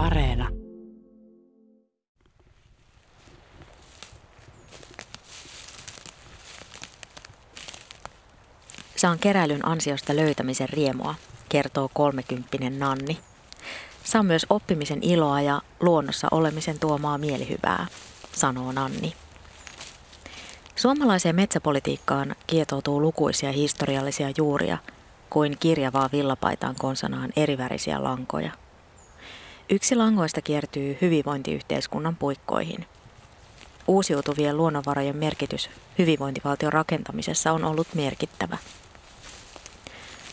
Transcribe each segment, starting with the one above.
Areena. Saan keräilyn ansiosta löytämisen riemua, kertoo kolmekymppinen Nanni. Saan myös oppimisen iloa ja luonnossa olemisen tuomaa mielihyvää, sanoo Nanni. Suomalaiseen metsäpolitiikkaan kietoutuu lukuisia historiallisia juuria, kuin kirjavaa villapaitaan konsanaan erivärisiä lankoja. Yksi langoista kiertyy hyvinvointiyhteiskunnan puikkoihin. Uusiutuvien luonnonvarojen merkitys hyvinvointivaltion rakentamisessa on ollut merkittävä.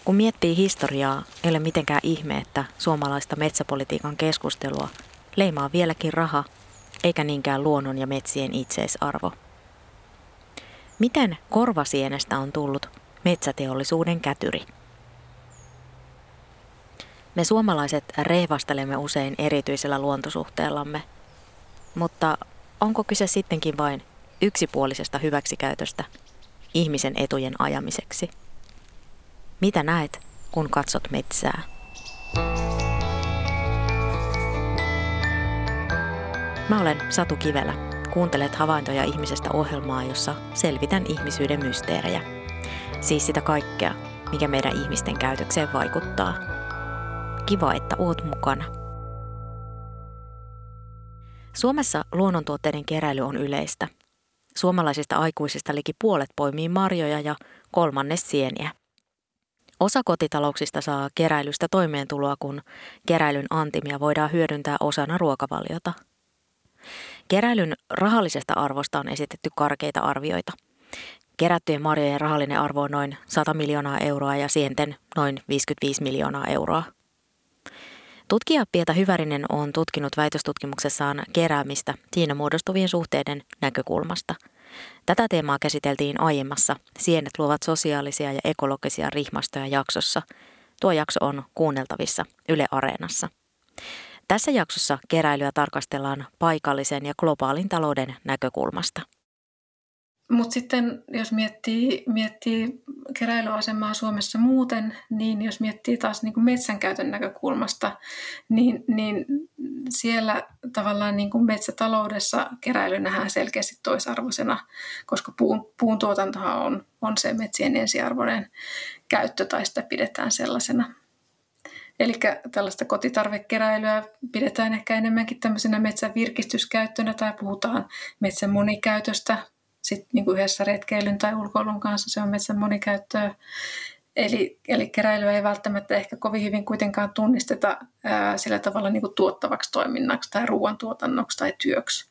Kun miettii historiaa, ei ole mitenkään ihme, että suomalaista metsäpolitiikan keskustelua leimaa vieläkin raha, eikä niinkään luonnon ja metsien itseisarvo. Miten korvasienestä on tullut metsäteollisuuden kätyri? Me suomalaiset rehvastelemme usein erityisellä luontosuhteellamme, mutta onko kyse sittenkin vain yksipuolisesta hyväksikäytöstä ihmisen etujen ajamiseksi? Mitä näet, kun katsot metsää? Mä olen Satu Kivelä. Kuuntelet havaintoja ihmisestä ohjelmaa, jossa selvitän ihmisyyden mysteerejä. Siis sitä kaikkea, mikä meidän ihmisten käytökseen vaikuttaa. Kiva, että oot mukana. Suomessa luonnontuotteiden keräily on yleistä. Suomalaisista aikuisista liki puolet poimii marjoja ja kolmannes sieniä. Osa kotitalouksista saa keräilystä toimeentuloa, kun keräilyn antimia voidaan hyödyntää osana ruokavaliota. Keräilyn rahallisesta arvosta on esitetty karkeita arvioita. Kerättyjen marjojen rahallinen arvo on noin 100 miljoonaa euroa ja sienten noin 55 miljoonaa euroa. Tutkija Pieta Hyvärinen on tutkinut väitöstutkimuksessaan keräämistä siinä muodostuvien suhteiden näkökulmasta – Tätä teemaa käsiteltiin aiemmassa Sienet luovat sosiaalisia ja ekologisia rihmastoja jaksossa. Tuo jakso on kuunneltavissa Yle Areenassa. Tässä jaksossa keräilyä tarkastellaan paikallisen ja globaalin talouden näkökulmasta – mutta sitten jos miettii, miettii keräilyasemaa Suomessa muuten, niin jos miettii taas niin kuin metsänkäytön näkökulmasta, niin, niin siellä tavallaan niin kuin metsätaloudessa keräily nähdään selkeästi toisarvoisena, koska puun, puun tuotantohan on, on se metsien ensiarvoinen käyttö tai sitä pidetään sellaisena. Eli tällaista kotitarvekeräilyä pidetään ehkä enemmänkin tämmöisenä metsän virkistyskäyttönä tai puhutaan metsän monikäytöstä sitten niin kuin yhdessä retkeilyn tai ulkoilun kanssa se on metsän monikäyttöä. Eli, eli keräilyä ei välttämättä ehkä kovin hyvin kuitenkaan tunnisteta ää, sillä tavalla niin kuin tuottavaksi toiminnaksi tai ruoantuotannoksi tai työksi,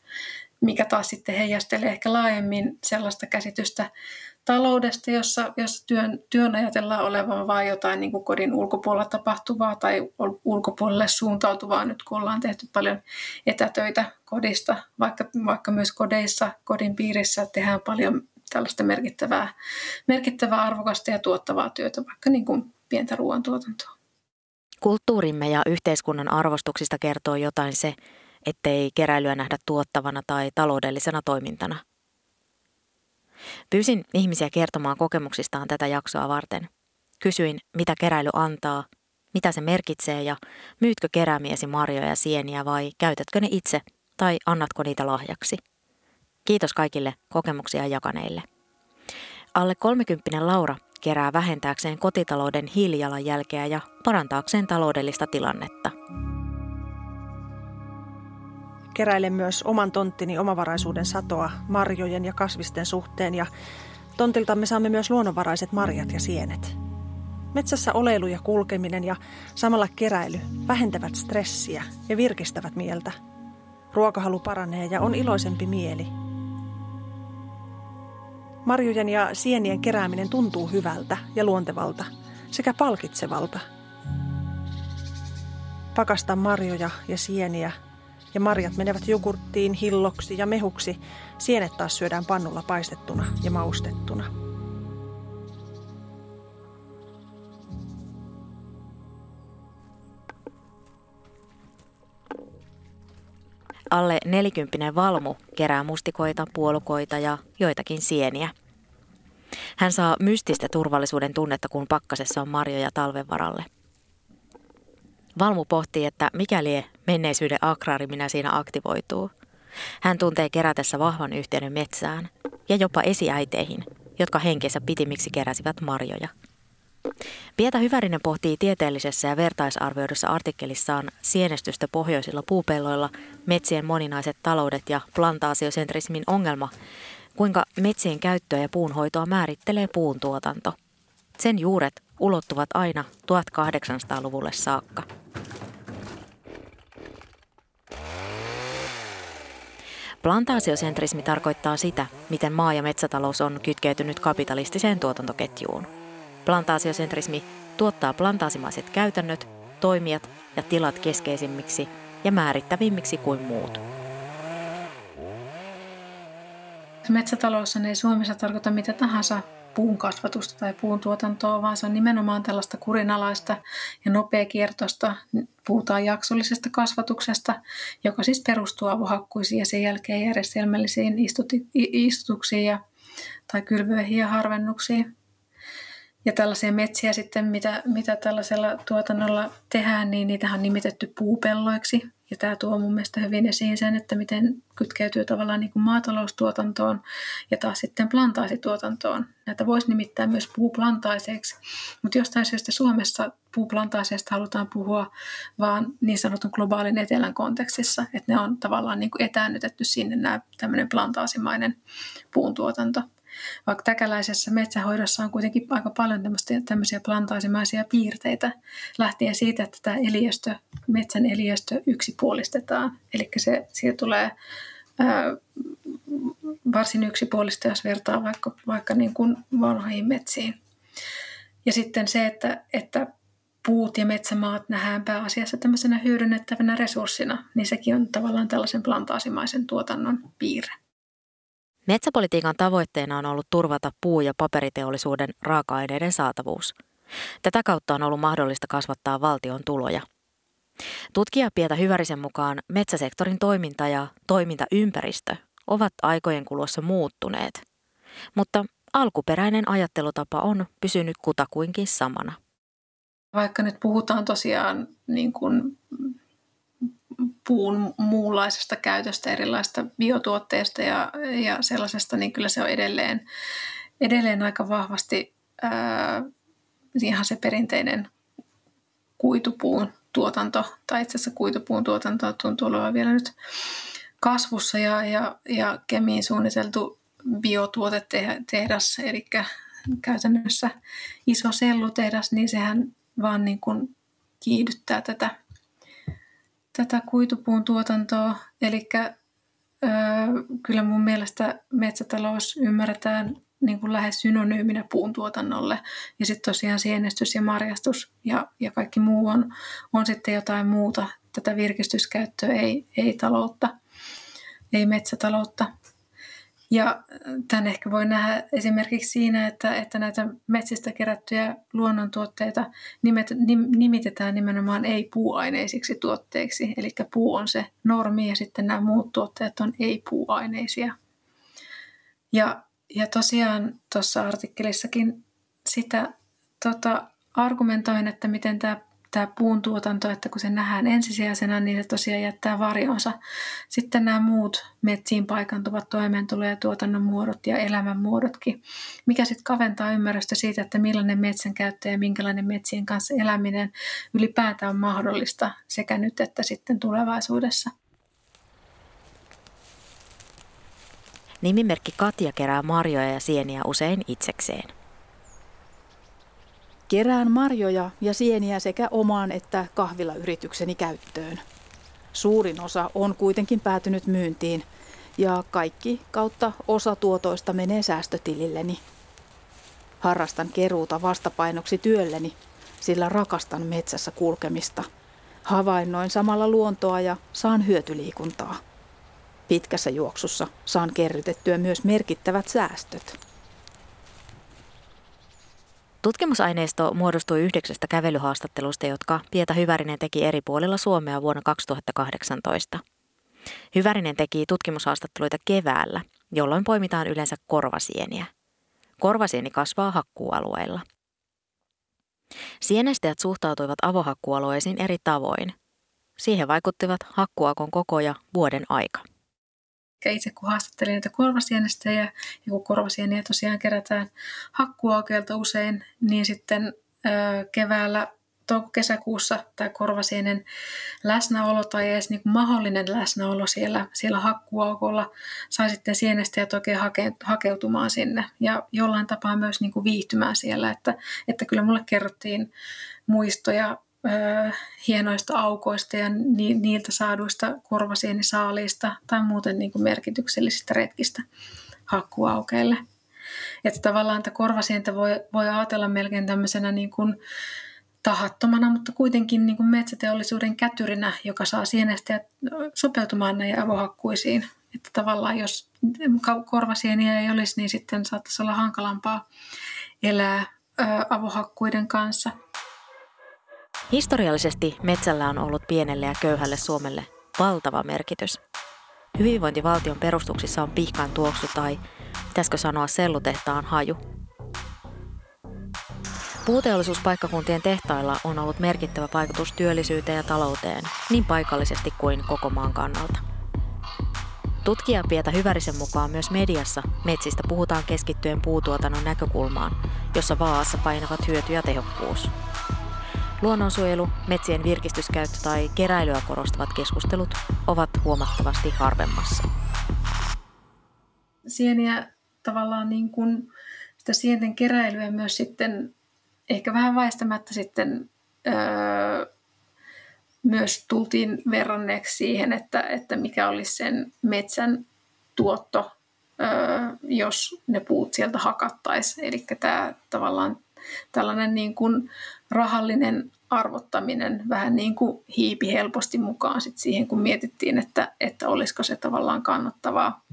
mikä taas sitten heijastelee ehkä laajemmin sellaista käsitystä taloudesta, jossa, jossa työn, työn ajatellaan olevan vain jotain niin kuin kodin ulkopuolella tapahtuvaa tai ulkopuolelle suuntautuvaa nyt, kun ollaan tehty paljon etätöitä kodista, vaikka, vaikka myös kodeissa, kodin piirissä tehdään paljon tällaista merkittävää, merkittävää arvokasta ja tuottavaa työtä, vaikka niin kuin pientä ruoantuotantoa. Kulttuurimme ja yhteiskunnan arvostuksista kertoo jotain se, ettei keräilyä nähdä tuottavana tai taloudellisena toimintana – Pyysin ihmisiä kertomaan kokemuksistaan tätä jaksoa varten. Kysyin, mitä keräily antaa, mitä se merkitsee ja myytkö keräämiesi marjoja ja sieniä vai käytätkö ne itse tai annatko niitä lahjaksi. Kiitos kaikille kokemuksia jakaneille. Alle 30 Laura kerää vähentääkseen kotitalouden hiilijalanjälkeä ja parantaakseen taloudellista tilannetta. Keräilen myös oman tonttini omavaraisuuden satoa marjojen ja kasvisten suhteen ja tontiltamme saamme myös luonnonvaraiset marjat ja sienet. Metsässä oleilu ja kulkeminen ja samalla keräily vähentävät stressiä ja virkistävät mieltä. Ruokahalu paranee ja on iloisempi mieli. Marjojen ja sienien kerääminen tuntuu hyvältä ja luontevalta sekä palkitsevalta. Pakasta marjoja ja sieniä ja marjat menevät jogurttiin, hilloksi ja mehuksi. Sienet taas syödään pannulla paistettuna ja maustettuna. Alle nelikymppinen Valmu kerää mustikoita, puolukoita ja joitakin sieniä. Hän saa mystistä turvallisuuden tunnetta, kun pakkasessa on marjoja talven varalle. Valmu pohtii, että mikäli menneisyyden akraari minä siinä aktivoituu. Hän tuntee kerätessä vahvan yhteyden metsään ja jopa esiäiteihin, jotka henkensä pitimiksi keräsivät marjoja. Pietä Hyvärinen pohtii tieteellisessä ja vertaisarvioidussa artikkelissaan sienestystä pohjoisilla puupelloilla, metsien moninaiset taloudet ja plantaasiosentrismin ongelma, kuinka metsien käyttöä ja puunhoitoa määrittelee puun tuotanto. Sen juuret ulottuvat aina 1800-luvulle saakka. Plantaasiosentrismi tarkoittaa sitä, miten maa- ja metsätalous on kytkeytynyt kapitalistiseen tuotantoketjuun. Plantaasiosentrismi tuottaa plantaasimaiset käytännöt, toimijat ja tilat keskeisimmiksi ja määrittävimmiksi kuin muut. Metsätalous ei Suomessa tarkoita mitä tahansa puun kasvatusta tai puun tuotantoa, vaan se on nimenomaan tällaista kurinalaista ja nopeakiertoista. Puhutaan jaksollisesta kasvatuksesta, joka siis perustuu avohakkuisiin ja sen jälkeen järjestelmällisiin istutuksiin ja, tai kylvöihin ja harvennuksiin. Ja tällaisia metsiä sitten, mitä, mitä tällaisella tuotannolla tehdään, niin niitä on nimitetty puupelloiksi. Ja tämä tuo mun mielestä hyvin esiin sen, että miten kytkeytyy tavallaan niin kuin maataloustuotantoon ja taas sitten plantaasituotantoon. Näitä voisi nimittää myös puuplantaiseiksi, mutta jostain syystä Suomessa puuplantaiseista halutaan puhua vaan niin sanotun globaalin etelän kontekstissa, että ne on tavallaan niin kuin etäännytetty sinne nämä tämmöinen plantaasimainen puuntuotanto. Vaikka täkäläisessä metsähoidossa on kuitenkin aika paljon tämmöisiä plantaasimaisia piirteitä, lähtien siitä, että tämä eliöstö, metsän eliöstö yksipuolistetaan. Eli se, siitä tulee ää, varsin yksipuolista, jos vertaa vaikka, vaikka niin kuin vanhoihin metsiin. Ja sitten se, että, että puut ja metsämaat nähdään pääasiassa tämmöisenä hyödynnettävänä resurssina, niin sekin on tavallaan tällaisen plantaasimaisen tuotannon piirre. Metsäpolitiikan tavoitteena on ollut turvata puu- ja paperiteollisuuden raaka-aineiden saatavuus. Tätä kautta on ollut mahdollista kasvattaa valtion tuloja. Tutkija Pietä Hyvärisen mukaan metsäsektorin toiminta ja toimintaympäristö ovat aikojen kuluessa muuttuneet, mutta alkuperäinen ajattelutapa on pysynyt kutakuinkin samana. Vaikka nyt puhutaan tosiaan niin kuin puun muunlaisesta käytöstä, erilaista biotuotteista ja, ja sellaisesta, niin kyllä se on edelleen, edelleen aika vahvasti ää, ihan se perinteinen kuitupuun tuotanto, tai itse asiassa kuitupuun tuotanto tuntuu olevan vielä nyt kasvussa ja, ja, ja kemiin suunniteltu biotuotetehdas, eli käytännössä iso sellutehdas, niin sehän vaan niin kuin kiihdyttää tätä tätä kuitupuun tuotantoa. Eli kyllä mun mielestä metsätalous ymmärretään niin kuin lähes synonyyminä puun tuotannolle. Ja sitten tosiaan sienestys ja marjastus ja, ja kaikki muu on, on sitten jotain muuta. Tätä virkistyskäyttöä ei, ei taloutta, ei metsätaloutta. Ja tämän ehkä voi nähdä esimerkiksi siinä, että, että näitä metsistä kerättyjä luonnontuotteita nimet, nim, nimitetään nimenomaan ei-puuaineisiksi tuotteiksi. Eli puu on se normi ja sitten nämä muut tuotteet on ei-puuaineisia. Ja, ja tosiaan tuossa artikkelissakin sitä tota, argumentoin, että miten tämä tämä puun tuotanto, että kun se nähdään ensisijaisena, niin se tosiaan jättää varjonsa. Sitten nämä muut metsiin paikantuvat toimeentulo- ja tuotannon muodot ja elämän muodotkin, mikä sitten kaventaa ymmärrystä siitä, että millainen metsän käyttö ja minkälainen metsien kanssa eläminen ylipäätään on mahdollista sekä nyt että sitten tulevaisuudessa. Nimimerkki Katja kerää marjoja ja sieniä usein itsekseen. Kerään marjoja ja sieniä sekä omaan että kahvilayritykseni käyttöön. Suurin osa on kuitenkin päätynyt myyntiin ja kaikki kautta osa tuotoista menee säästötililleni. Harrastan keruuta vastapainoksi työlleni, sillä rakastan metsässä kulkemista. Havainnoin samalla luontoa ja saan hyötyliikuntaa. Pitkässä juoksussa saan kerrytettyä myös merkittävät säästöt. Tutkimusaineisto muodostui yhdeksästä kävelyhaastattelusta, jotka Pieta Hyvärinen teki eri puolilla Suomea vuonna 2018. Hyvärinen teki tutkimushaastatteluita keväällä, jolloin poimitaan yleensä korvasieniä. Korvasieni kasvaa hakkuualueilla. Sienestäjät suhtautuivat avohakkualueisiin eri tavoin. Siihen vaikuttivat hakkuakon koko ja vuoden aika. Itse kun haastattelin näitä korvasienestä ja, ja kun korvasieniä tosiaan kerätään hakkuaukeelta usein, niin sitten keväällä touko-kesäkuussa tämä korvasienen läsnäolo tai edes niin mahdollinen läsnäolo siellä, siellä hakkuaukolla sai sitten sienestä oikein hake, hakeutumaan sinne ja jollain tapaa myös niin kuin viihtymään siellä, että, että kyllä mulle kerrottiin muistoja hienoista aukoista ja ni, niiltä saaduista korvasienisaaliista tai muuten niin kuin merkityksellisistä retkistä hakkuaukeille. Että tavallaan että korvasientä voi, voi ajatella melkein tämmöisenä niin kuin, tahattomana, mutta kuitenkin niin kuin metsäteollisuuden kätyrinä, joka saa sienestä sopeutumaan näihin avohakkuisiin. Että tavallaan jos korvasieniä ei olisi, niin sitten saattaisi olla hankalampaa elää avohakkuiden kanssa. Historiallisesti metsällä on ollut pienelle ja köyhälle Suomelle valtava merkitys. Hyvinvointivaltion perustuksissa on pihkan tuoksu tai, pitäisikö sanoa sellutehtaan haju – Puuteollisuuspaikkakuntien tehtailla on ollut merkittävä vaikutus työllisyyteen ja talouteen, niin paikallisesti kuin koko maan kannalta. Tutkija Pieta Hyvärisen mukaan myös mediassa metsistä puhutaan keskittyen puutuotannon näkökulmaan, jossa vaassa painavat hyöty ja tehokkuus. Luonnonsuojelu, metsien virkistyskäyttö tai keräilyä korostavat keskustelut ovat huomattavasti harvemmassa. Sieniä tavallaan niin kuin sitä sienten keräilyä myös sitten ehkä vähän väistämättä sitten öö, myös tultiin verranneeksi siihen, että, että mikä olisi sen metsän tuotto, öö, jos ne puut sieltä hakattaisiin. Eli tämä tavallaan tällainen niin kuin rahallinen arvottaminen vähän niin kuin hiipi helposti mukaan sit siihen, kun mietittiin, että, että olisiko se tavallaan kannattavaa,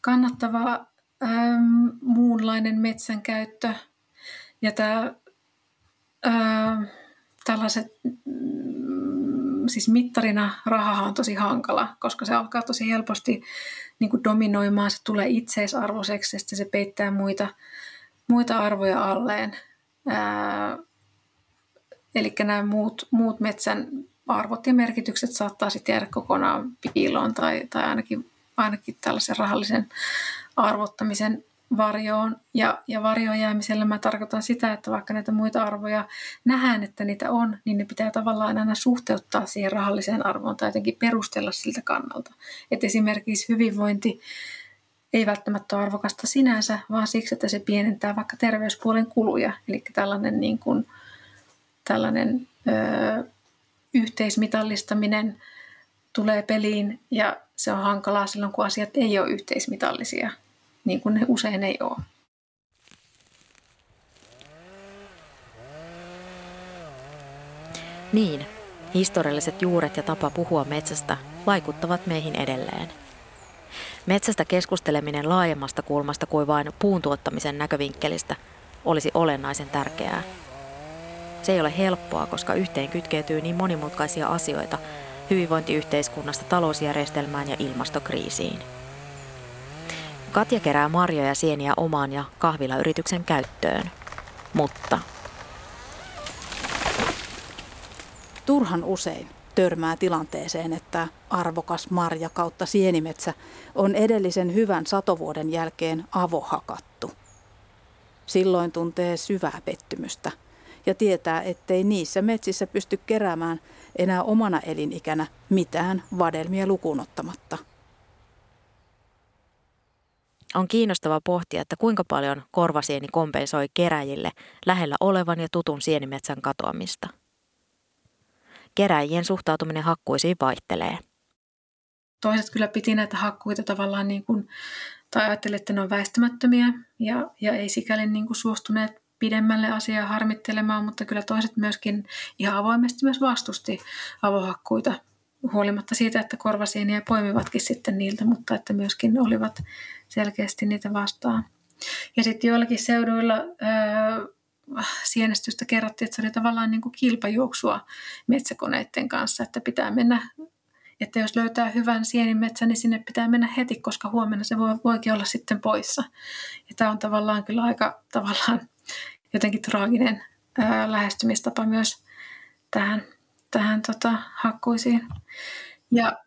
kannattavaa ähm, muunlainen metsän käyttö – ja tämä, ää, tällaiset, mm, siis mittarina rahahan on tosi hankala, koska se alkaa tosi helposti niin kuin dominoimaan, se tulee itseisarvoiseksi ja se peittää muita, muita arvoja alleen. Eli nämä muut, muut metsän arvot ja merkitykset saattaa sitten jäädä kokonaan piiloon tai, tai ainakin, ainakin tällaisen rahallisen arvottamisen varjoon. Ja, ja varjoon jäämisellä mä tarkoitan sitä, että vaikka näitä muita arvoja nähdään, että niitä on, niin ne pitää tavallaan aina suhteuttaa siihen rahalliseen arvoon tai jotenkin perustella siltä kannalta. Et esimerkiksi hyvinvointi ei välttämättä ole arvokasta sinänsä, vaan siksi, että se pienentää vaikka terveyspuolen kuluja. Eli tällainen, niin kuin, tällainen ö, yhteismitallistaminen tulee peliin ja se on hankalaa silloin, kun asiat ei ole yhteismitallisia niin kuin ne usein ei ole. Niin, historialliset juuret ja tapa puhua metsästä vaikuttavat meihin edelleen. Metsästä keskusteleminen laajemmasta kulmasta kuin vain puun tuottamisen näkövinkkelistä olisi olennaisen tärkeää. Se ei ole helppoa, koska yhteen kytkeytyy niin monimutkaisia asioita hyvinvointiyhteiskunnasta talousjärjestelmään ja ilmastokriisiin. Katja kerää marjoja ja sieniä omaan ja kahvilayrityksen käyttöön. Mutta... Turhan usein törmää tilanteeseen, että arvokas marja kautta sienimetsä on edellisen hyvän satovuoden jälkeen avohakattu. Silloin tuntee syvää pettymystä ja tietää, ettei niissä metsissä pysty keräämään enää omana elinikänä mitään vadelmia lukunottamatta – on kiinnostava pohtia, että kuinka paljon korvasieni kompensoi keräjille lähellä olevan ja tutun sienimetsän katoamista. Keräjien suhtautuminen hakkuisiin vaihtelee. Toiset kyllä piti näitä hakkuita tavallaan niin kuin, tai ajattelivat, että ne on väistämättömiä ja, ja ei sikäli niin kuin suostuneet pidemmälle asiaa harmittelemaan, mutta kyllä toiset myöskin ihan avoimesti myös vastusti avohakkuita huolimatta siitä, että korvasieniä poimivatkin sitten niiltä, mutta että myöskin olivat selkeästi niitä vastaan. Ja sitten joillakin seuduilla öö, sienestystä kerrottiin, että se oli tavallaan niin kuin kilpajuoksua metsäkoneiden kanssa, että pitää mennä, että jos löytää hyvän sienimetsän, niin sinne pitää mennä heti, koska huomenna se voi, voikin olla sitten poissa. Ja tämä on tavallaan kyllä aika tavallaan jotenkin traaginen ää, lähestymistapa myös tähän tähän tota, hakkuisiin. Ja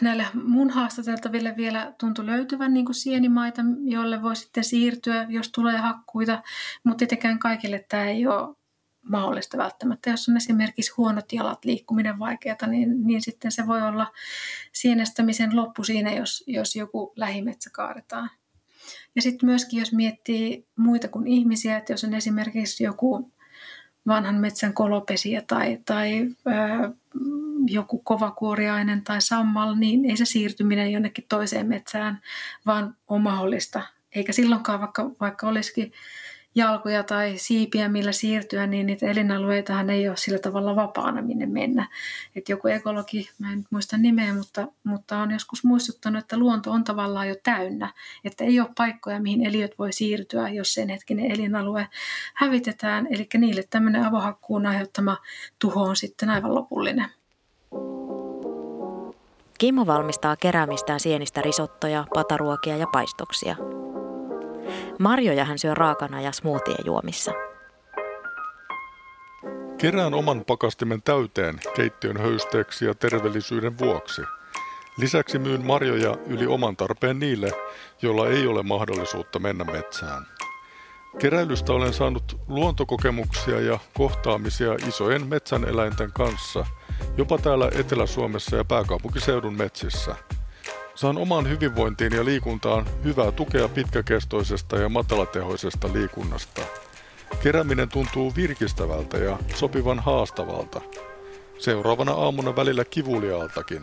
näille mun haastateltaville vielä tuntui löytyvän niin sienimaita, joille voi sitten siirtyä, jos tulee hakkuita, mutta tietenkään kaikille tämä ei ole mahdollista välttämättä. Jos on esimerkiksi huonot jalat, liikkuminen vaikeata, niin, niin sitten se voi olla sienestämisen loppu siinä, jos, jos joku lähimetsä kaadetaan. Ja sitten myöskin, jos miettii muita kuin ihmisiä, että jos on esimerkiksi joku vanhan metsän kolopesiä tai, tai ää, joku kovakuoriainen tai sammal, niin ei se siirtyminen jonnekin toiseen metsään, vaan on mahdollista. Eikä silloinkaan, vaikka, vaikka olisikin jalkoja tai siipiä, millä siirtyä, niin niitä elinalueitahan ei ole sillä tavalla vapaana, minne mennä. Et joku ekologi, mä en nyt muista nimeä, mutta, mutta on joskus muistuttanut, että luonto on tavallaan jo täynnä, että ei ole paikkoja, mihin eliöt voi siirtyä, jos sen hetkinen elinalue hävitetään. Eli niille tämmöinen avohakkuun aiheuttama tuho on sitten aivan lopullinen. Kimmo valmistaa keräämistään sienistä risottoja, pataruokia ja paistoksia – Marjoja hän syö raakana ja smoothie juomissa. Kerään oman pakastimen täyteen keittiön höysteeksi ja terveellisyyden vuoksi. Lisäksi myyn marjoja yli oman tarpeen niille, joilla ei ole mahdollisuutta mennä metsään. Keräilystä olen saanut luontokokemuksia ja kohtaamisia isojen metsän eläinten kanssa, jopa täällä Etelä-Suomessa ja pääkaupunkiseudun metsissä – Saan omaan hyvinvointiin ja liikuntaan hyvää tukea pitkäkestoisesta ja matalatehoisesta liikunnasta. Kerääminen tuntuu virkistävältä ja sopivan haastavalta. Seuraavana aamuna välillä kivuliaaltakin.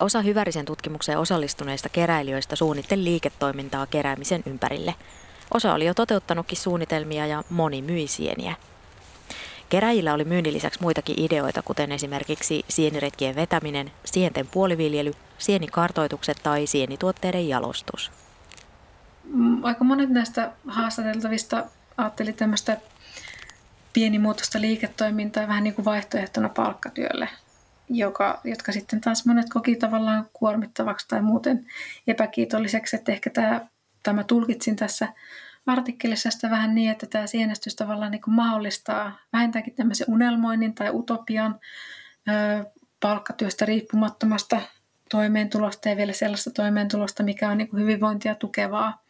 Osa Hyvärisen tutkimukseen osallistuneista keräilijöistä suunnitteli liiketoimintaa keräämisen ympärille. Osa oli jo toteuttanutkin suunnitelmia ja moni myi sieniä. Keräjillä oli myynnin lisäksi muitakin ideoita, kuten esimerkiksi sieniretkien vetäminen, sienten puoliviljely, sienikartoitukset tai sienituotteiden jalostus. Mm, aika monet näistä haastateltavista ajatteli tämmöistä pienimuotoista liiketoimintaa vähän niin kuin vaihtoehtona palkkatyölle, joka, jotka sitten taas monet koki tavallaan kuormittavaksi tai muuten epäkiitolliseksi, että ehkä tämä, tämä tulkitsin tässä artikkelissa sitä vähän niin, että tämä sienestys tavallaan niin kuin mahdollistaa vähintäänkin tämmöisen unelmoinnin tai utopian ö, palkkatyöstä riippumattomasta toimeentulosta ja vielä sellaista toimeentulosta, mikä on niin kuin hyvinvointia tukevaa.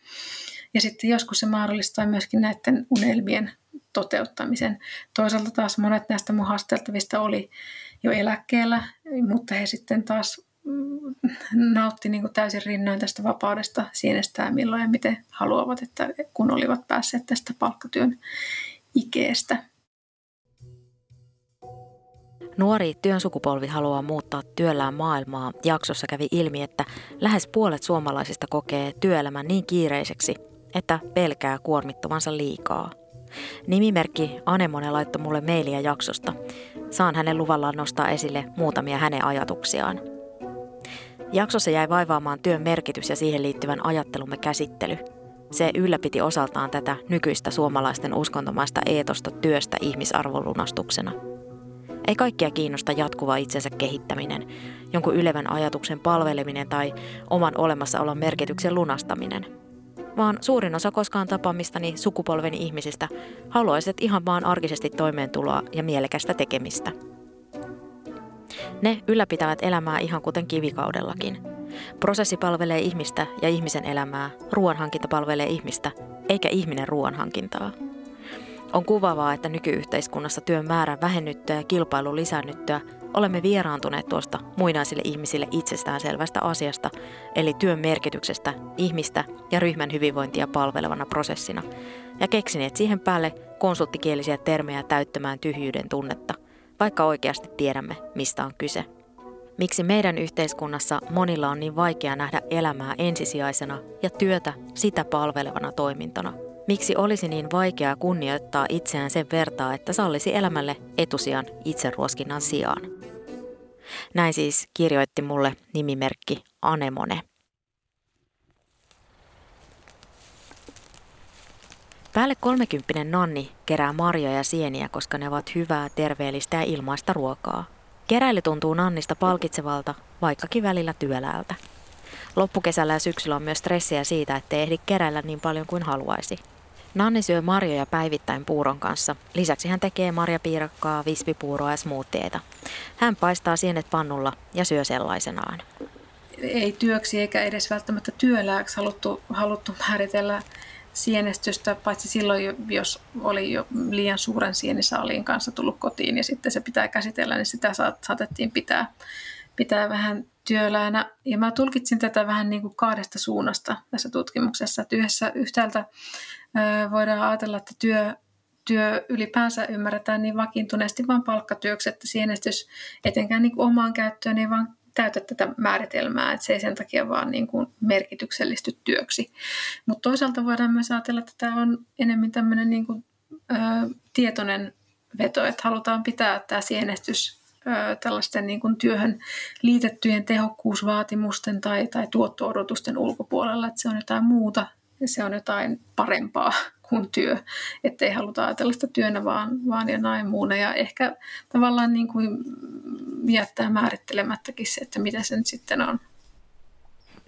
Ja sitten joskus se mahdollistaa myöskin näiden unelmien toteuttamisen. Toisaalta taas monet näistä mun haasteltavista oli jo eläkkeellä, mutta he sitten taas nautti niin kuin täysin rinnoin tästä vapaudesta sienestää milloin ja miten haluavat, että kun olivat päässeet tästä palkkatyön ikeestä. Nuori työn sukupolvi haluaa muuttaa työllään maailmaa. Jaksossa kävi ilmi, että lähes puolet suomalaisista kokee työelämän niin kiireiseksi, että pelkää kuormittuvansa liikaa. Nimimerkki Anemone laittoi mulle mailia jaksosta. Saan hänen luvallaan nostaa esille muutamia hänen ajatuksiaan – Jaksossa jäi vaivaamaan työn merkitys ja siihen liittyvän ajattelumme käsittely. Se ylläpiti osaltaan tätä nykyistä suomalaisten uskontomaista eetosta työstä ihmisarvolunastuksena. Ei kaikkia kiinnosta jatkuva itsensä kehittäminen, jonkun ylevän ajatuksen palveleminen tai oman olemassaolon merkityksen lunastaminen. Vaan suurin osa koskaan tapaamistani sukupolveni ihmisistä haluaisit ihan vaan arkisesti toimeentuloa ja mielekästä tekemistä – ne ylläpitävät elämää ihan kuten kivikaudellakin. Prosessi palvelee ihmistä ja ihmisen elämää, ruoanhankinta palvelee ihmistä, eikä ihminen ruoanhankintaa. On kuvaavaa, että nykyyhteiskunnassa työn määrän vähennyttyä ja kilpailun lisännyttyä olemme vieraantuneet tuosta muinaisille ihmisille itsestäänselvästä asiasta, eli työn merkityksestä ihmistä ja ryhmän hyvinvointia palvelevana prosessina, ja keksineet siihen päälle konsulttikielisiä termejä täyttämään tyhjyyden tunnetta – vaikka oikeasti tiedämme, mistä on kyse. Miksi meidän yhteiskunnassa monilla on niin vaikea nähdä elämää ensisijaisena ja työtä sitä palvelevana toimintona? Miksi olisi niin vaikeaa kunnioittaa itseään sen vertaa, että sallisi elämälle etusijan itseruoskinnan sijaan? Näin siis kirjoitti mulle nimimerkki Anemone. Päälle 30 Nanni kerää marjoja ja sieniä, koska ne ovat hyvää, terveellistä ja ilmaista ruokaa. Keräily tuntuu Nannista palkitsevalta, vaikkakin välillä työläältä. Loppukesällä ja syksyllä on myös stressiä siitä, ettei ehdi keräillä niin paljon kuin haluaisi. Nanni syö marjoja päivittäin puuron kanssa. Lisäksi hän tekee marjapiirakkaa, vispipuuroa ja smoothieita. Hän paistaa sienet pannulla ja syö sellaisenaan. Ei työksi eikä edes välttämättä työlääksi haluttu, haluttu määritellä sienestystä, paitsi silloin, jos oli jo liian suuren sienisaaliin kanssa tullut kotiin ja sitten se pitää käsitellä, niin sitä saatettiin pitää, pitää vähän työläänä. Ja mä tulkitsin tätä vähän niin kuin kahdesta suunnasta tässä tutkimuksessa. Että yhdessä yhtäältä voidaan ajatella, että työ, työ ylipäänsä ymmärretään niin vakiintuneesti vain palkkatyöksi, että sienestys etenkään niin kuin omaan käyttöön ei vaan täytä tätä määritelmää, että se ei sen takia vaan niin kuin merkityksellisty työksi. Mutta toisaalta voidaan myös ajatella, että tämä on enemmän tämmöinen niin kuin, ö, tietoinen veto, että halutaan pitää tämä sienestys ö, tällaisten niin kuin työhön liitettyjen tehokkuusvaatimusten tai, tai tuotto-odotusten ulkopuolella, että se on jotain muuta ja se on jotain parempaa kuin työ, ettei haluta ajatella sitä työnä vaan, vaan näin muuna. Ja ehkä tavallaan niin kuin jättää määrittelemättäkin se, että mitä se nyt sitten on.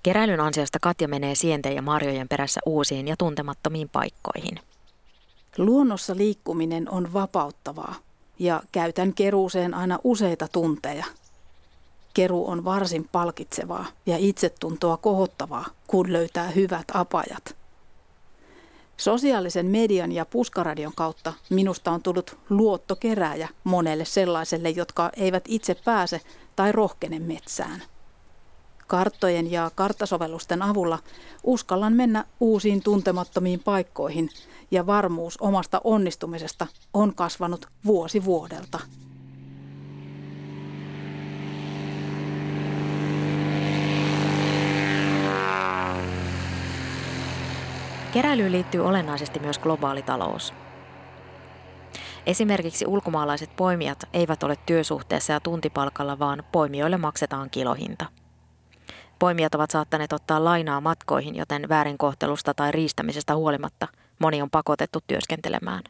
Keräilyn ansiosta Katja menee sienten ja marjojen perässä uusiin ja tuntemattomiin paikkoihin. Luonnossa liikkuminen on vapauttavaa ja käytän keruuseen aina useita tunteja. Keru on varsin palkitsevaa ja itsetuntoa kohottavaa, kun löytää hyvät apajat – Sosiaalisen median ja puskaradion kautta minusta on tullut luottokerääjä monelle sellaiselle, jotka eivät itse pääse tai rohkene metsään. Karttojen ja karttasovellusten avulla uskallan mennä uusiin tuntemattomiin paikkoihin ja varmuus omasta onnistumisesta on kasvanut vuosi vuodelta. Keräilyyn liittyy olennaisesti myös globaali talous. Esimerkiksi ulkomaalaiset poimijat eivät ole työsuhteessa ja tuntipalkalla, vaan poimijoille maksetaan kilohinta. Poimijat ovat saattaneet ottaa lainaa matkoihin, joten väärinkohtelusta tai riistämisestä huolimatta moni on pakotettu työskentelemään.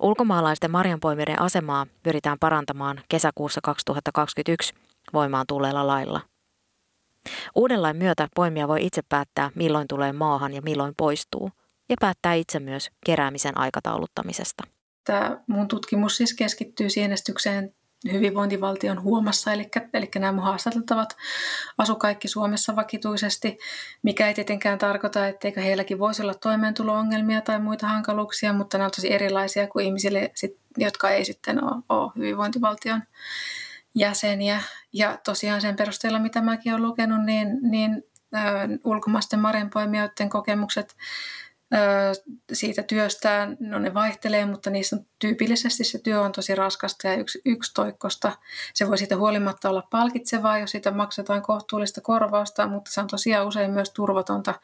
Ulkomaalaisten marjanpoimijoiden asemaa pyritään parantamaan kesäkuussa 2021 voimaan tulleella lailla – Uuden lain myötä poimija voi itse päättää, milloin tulee maahan ja milloin poistuu, ja päättää itse myös keräämisen aikatauluttamisesta. Tämä mun tutkimus siis keskittyy sienestykseen hyvinvointivaltion huomassa, eli, eli nämä mun haastateltavat asu kaikki Suomessa vakituisesti, mikä ei tietenkään tarkoita, etteikö heilläkin voisi olla toimeentulo-ongelmia tai muita hankaluuksia, mutta nämä on tosi erilaisia kuin ihmisille, jotka ei sitten ole, ole hyvinvointivaltion jäseniä. Ja tosiaan sen perusteella, mitä mäkin olen lukenut, niin, niin ö, ulkomaisten marjanpoimijoiden kokemukset ö, siitä työstään, no ne vaihtelee, mutta niissä on tyypillisesti se työ on tosi raskasta ja yksi, yksitoikkosta. Se voi siitä huolimatta olla palkitsevaa, jos siitä maksetaan kohtuullista korvausta, mutta se on tosiaan usein myös turvatonta,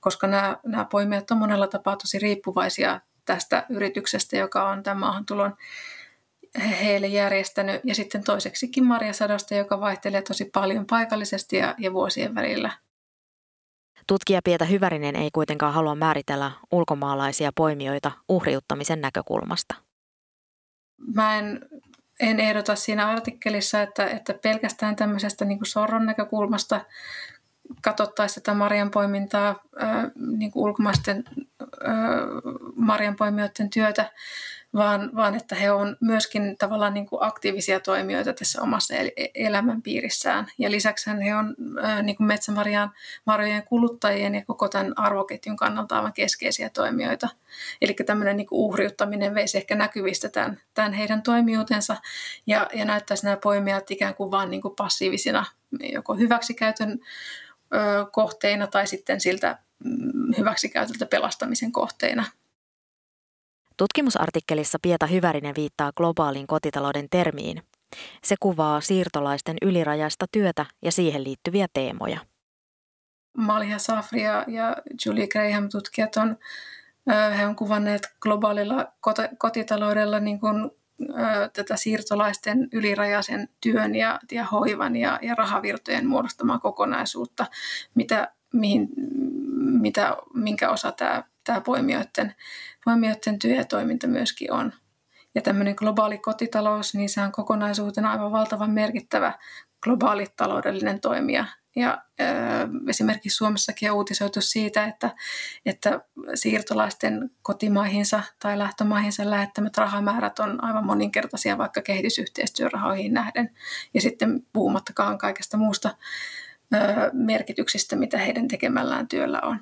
koska nämä, nämä poimijat on monella tapaa tosi riippuvaisia tästä yrityksestä, joka on tämän maahantulon heille järjestänyt. Ja sitten toiseksikin marjasadosta, joka vaihtelee tosi paljon paikallisesti ja, ja vuosien välillä. Tutkija Pietä Hyvärinen ei kuitenkaan halua määritellä ulkomaalaisia poimijoita uhriuttamisen näkökulmasta. Mä en, en ehdota siinä artikkelissa, että, että pelkästään tämmöisestä niin sorron näkökulmasta katsottaisiin tätä marjanpoimintaa, ää, niin ulkomaisten ää, marjanpoimijoiden työtä, vaan, vaan että he on myöskin tavallaan niin kuin aktiivisia toimijoita tässä omassa elämänpiirissään. Ja lisäksi he on niin kuin metsämarjan marjojen kuluttajien ja koko tämän arvoketjun kannalta aivan keskeisiä toimijoita. Eli tämmöinen niin kuin uhriuttaminen veisi ehkä näkyvistä tämän, tämän heidän toimijuutensa ja, ja näyttäisi nämä poimijat ikään kuin vain niin kuin passiivisina joko hyväksikäytön ö, kohteina tai sitten siltä mm, hyväksikäytöltä pelastamisen kohteina. Tutkimusartikkelissa Pieta Hyvärinen viittaa globaalin kotitalouden termiin. Se kuvaa siirtolaisten ylirajaista työtä ja siihen liittyviä teemoja. Malia Safri ja, ja Julie Graham tutkijat on, he on kuvanneet globaalilla kotitaloudella niin kuin, tätä siirtolaisten ylirajaisen työn ja, ja hoivan ja, ja rahavirtojen muodostamaa kokonaisuutta, mitä, mihin, mitä, minkä osa tämä tämä poimijoiden, poimijoiden työ ja toiminta myöskin on. Ja tämmöinen globaali kotitalous, niin se on kokonaisuutena aivan valtavan merkittävä globaali taloudellinen toimija. Ja ö, esimerkiksi Suomessakin on uutisoitu siitä, että, että siirtolaisten kotimaihinsa tai lähtömaihinsa lähettämät rahamäärät on aivan moninkertaisia vaikka kehitysyhteistyörahoihin nähden. Ja sitten puhumattakaan kaikesta muusta ö, merkityksistä, mitä heidän tekemällään työllä on.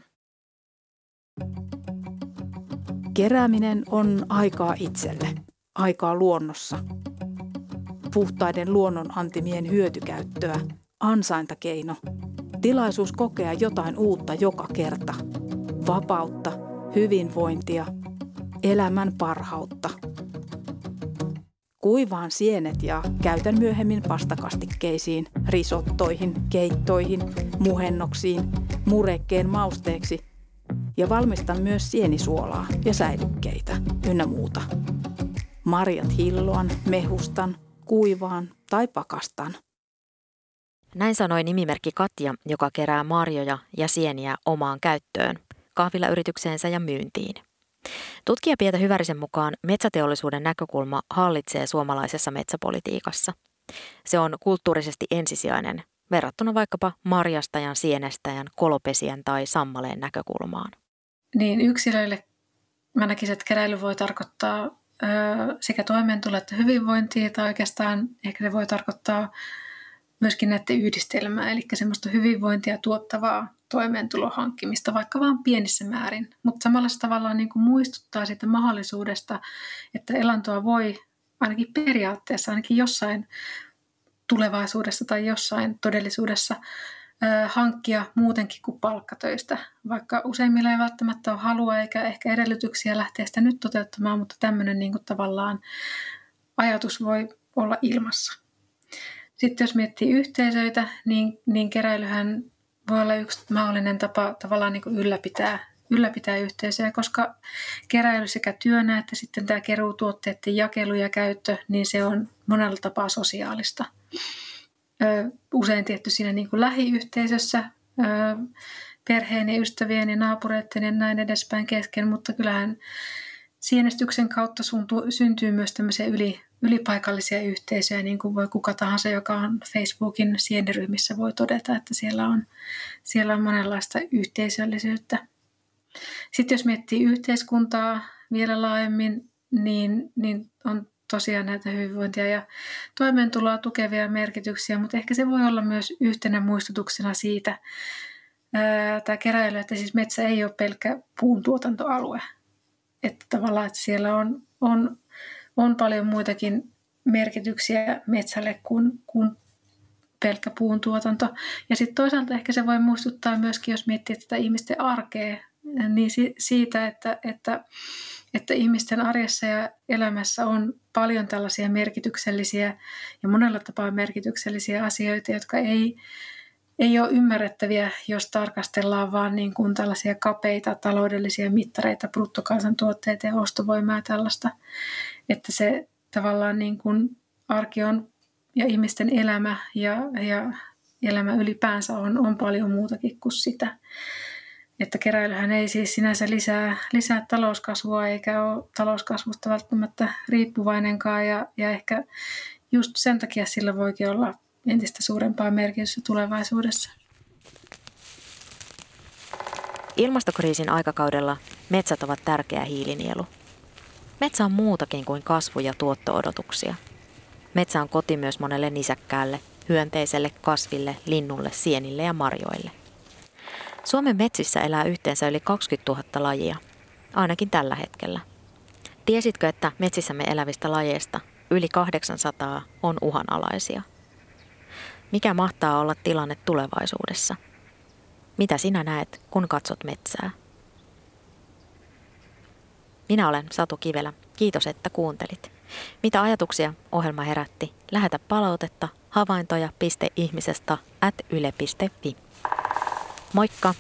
Kerääminen on aikaa itselle, aikaa luonnossa. Puhtaiden luonnon antimien hyötykäyttöä, ansaintakeino, tilaisuus kokea jotain uutta joka kerta, vapautta, hyvinvointia, elämän parhautta. Kuivaan sienet ja käytän myöhemmin pastakastikkeisiin, risottoihin, keittoihin, muhennoksiin, murekkeen mausteeksi – ja valmistan myös sienisuolaa ja säilykkeitä ynnä muuta. Marjat hilloan, mehustan, kuivaan tai pakastan. Näin sanoi nimimerkki Katja, joka kerää marjoja ja sieniä omaan käyttöön, kahvilayritykseensä ja myyntiin. Tutkija Pietä Hyvärisen mukaan metsäteollisuuden näkökulma hallitsee suomalaisessa metsäpolitiikassa. Se on kulttuurisesti ensisijainen verrattuna vaikkapa marjastajan, sienestäjän, kolopesien tai sammaleen näkökulmaan niin yksilöille mä näkisin, että keräily voi tarkoittaa ö, sekä toimeentulo että hyvinvointia, tai oikeastaan ehkä se voi tarkoittaa myöskin näiden yhdistelmää, eli semmoista hyvinvointia tuottavaa toimeentulon hankkimista, vaikka vain pienissä määrin. Mutta samalla se tavallaan niin kuin muistuttaa siitä mahdollisuudesta, että elantoa voi ainakin periaatteessa, ainakin jossain tulevaisuudessa tai jossain todellisuudessa hankkia muutenkin kuin palkkatöistä, vaikka useimmilla ei välttämättä ole halua eikä ehkä edellytyksiä lähteä sitä nyt toteuttamaan, mutta tämmöinen niin kuin tavallaan ajatus voi olla ilmassa. Sitten jos miettii yhteisöitä, niin, niin keräilyhän voi olla yksi mahdollinen tapa tavallaan niin kuin ylläpitää, ylläpitää yhteisöjä, koska keräily sekä työnä että sitten tämä keruutuotteiden jakelu ja käyttö, niin se on monella tapaa sosiaalista usein tietty siinä niin kuin lähiyhteisössä perheen ja ystävien ja naapureiden ja näin edespäin kesken, mutta kyllähän sienestyksen kautta syntyy myös tämmöisiä yli, ylipaikallisia yhteisöjä, niin kuin voi kuka tahansa, joka on Facebookin sieniryhmissä, voi todeta, että siellä on, siellä on monenlaista yhteisöllisyyttä. Sitten jos miettii yhteiskuntaa vielä laajemmin, niin, niin on tosiaan näitä hyvinvointia ja toimeentuloa tukevia merkityksiä, mutta ehkä se voi olla myös yhtenä muistutuksena siitä, tämä keräily, että siis metsä ei ole pelkkä puun tuotantoalue. Että tavallaan, että siellä on, on, on paljon muitakin merkityksiä metsälle kuin, kuin pelkkä puun tuotanto. Ja sitten toisaalta ehkä se voi muistuttaa myöskin, jos miettii tätä ihmisten arkea, niin siitä, että, että että ihmisten arjessa ja elämässä on paljon tällaisia merkityksellisiä ja monella tapaa merkityksellisiä asioita, jotka ei, ei ole ymmärrettäviä, jos tarkastellaan vaan niin kuin tällaisia kapeita taloudellisia mittareita, bruttokansantuotteita ja ostovoimaa tällaista. Että se tavallaan niin kuin arki on ja ihmisten elämä ja, ja elämä ylipäänsä on, on paljon muutakin kuin sitä. Että keräilyhän ei siis sinänsä lisää, lisää talouskasvua eikä ole talouskasvusta välttämättä riippuvainenkaan ja, ja ehkä just sen takia sillä voikin olla entistä suurempaa merkitystä tulevaisuudessa. Ilmastokriisin aikakaudella metsät ovat tärkeä hiilinielu. Metsä on muutakin kuin kasvu- ja tuotto-odotuksia. Metsä on koti myös monelle nisäkkäälle, hyönteiselle, kasville, linnulle, sienille ja marjoille. Suomen metsissä elää yhteensä yli 20 000 lajia, ainakin tällä hetkellä. Tiesitkö, että metsissämme elävistä lajeista yli 800 on uhanalaisia? Mikä mahtaa olla tilanne tulevaisuudessa? Mitä sinä näet, kun katsot metsää? Minä olen Satu Kivelä. Kiitos, että kuuntelit. Mitä ajatuksia ohjelma herätti? Lähetä palautetta havaintoja.ihmisestä at yle.fi. Moikka!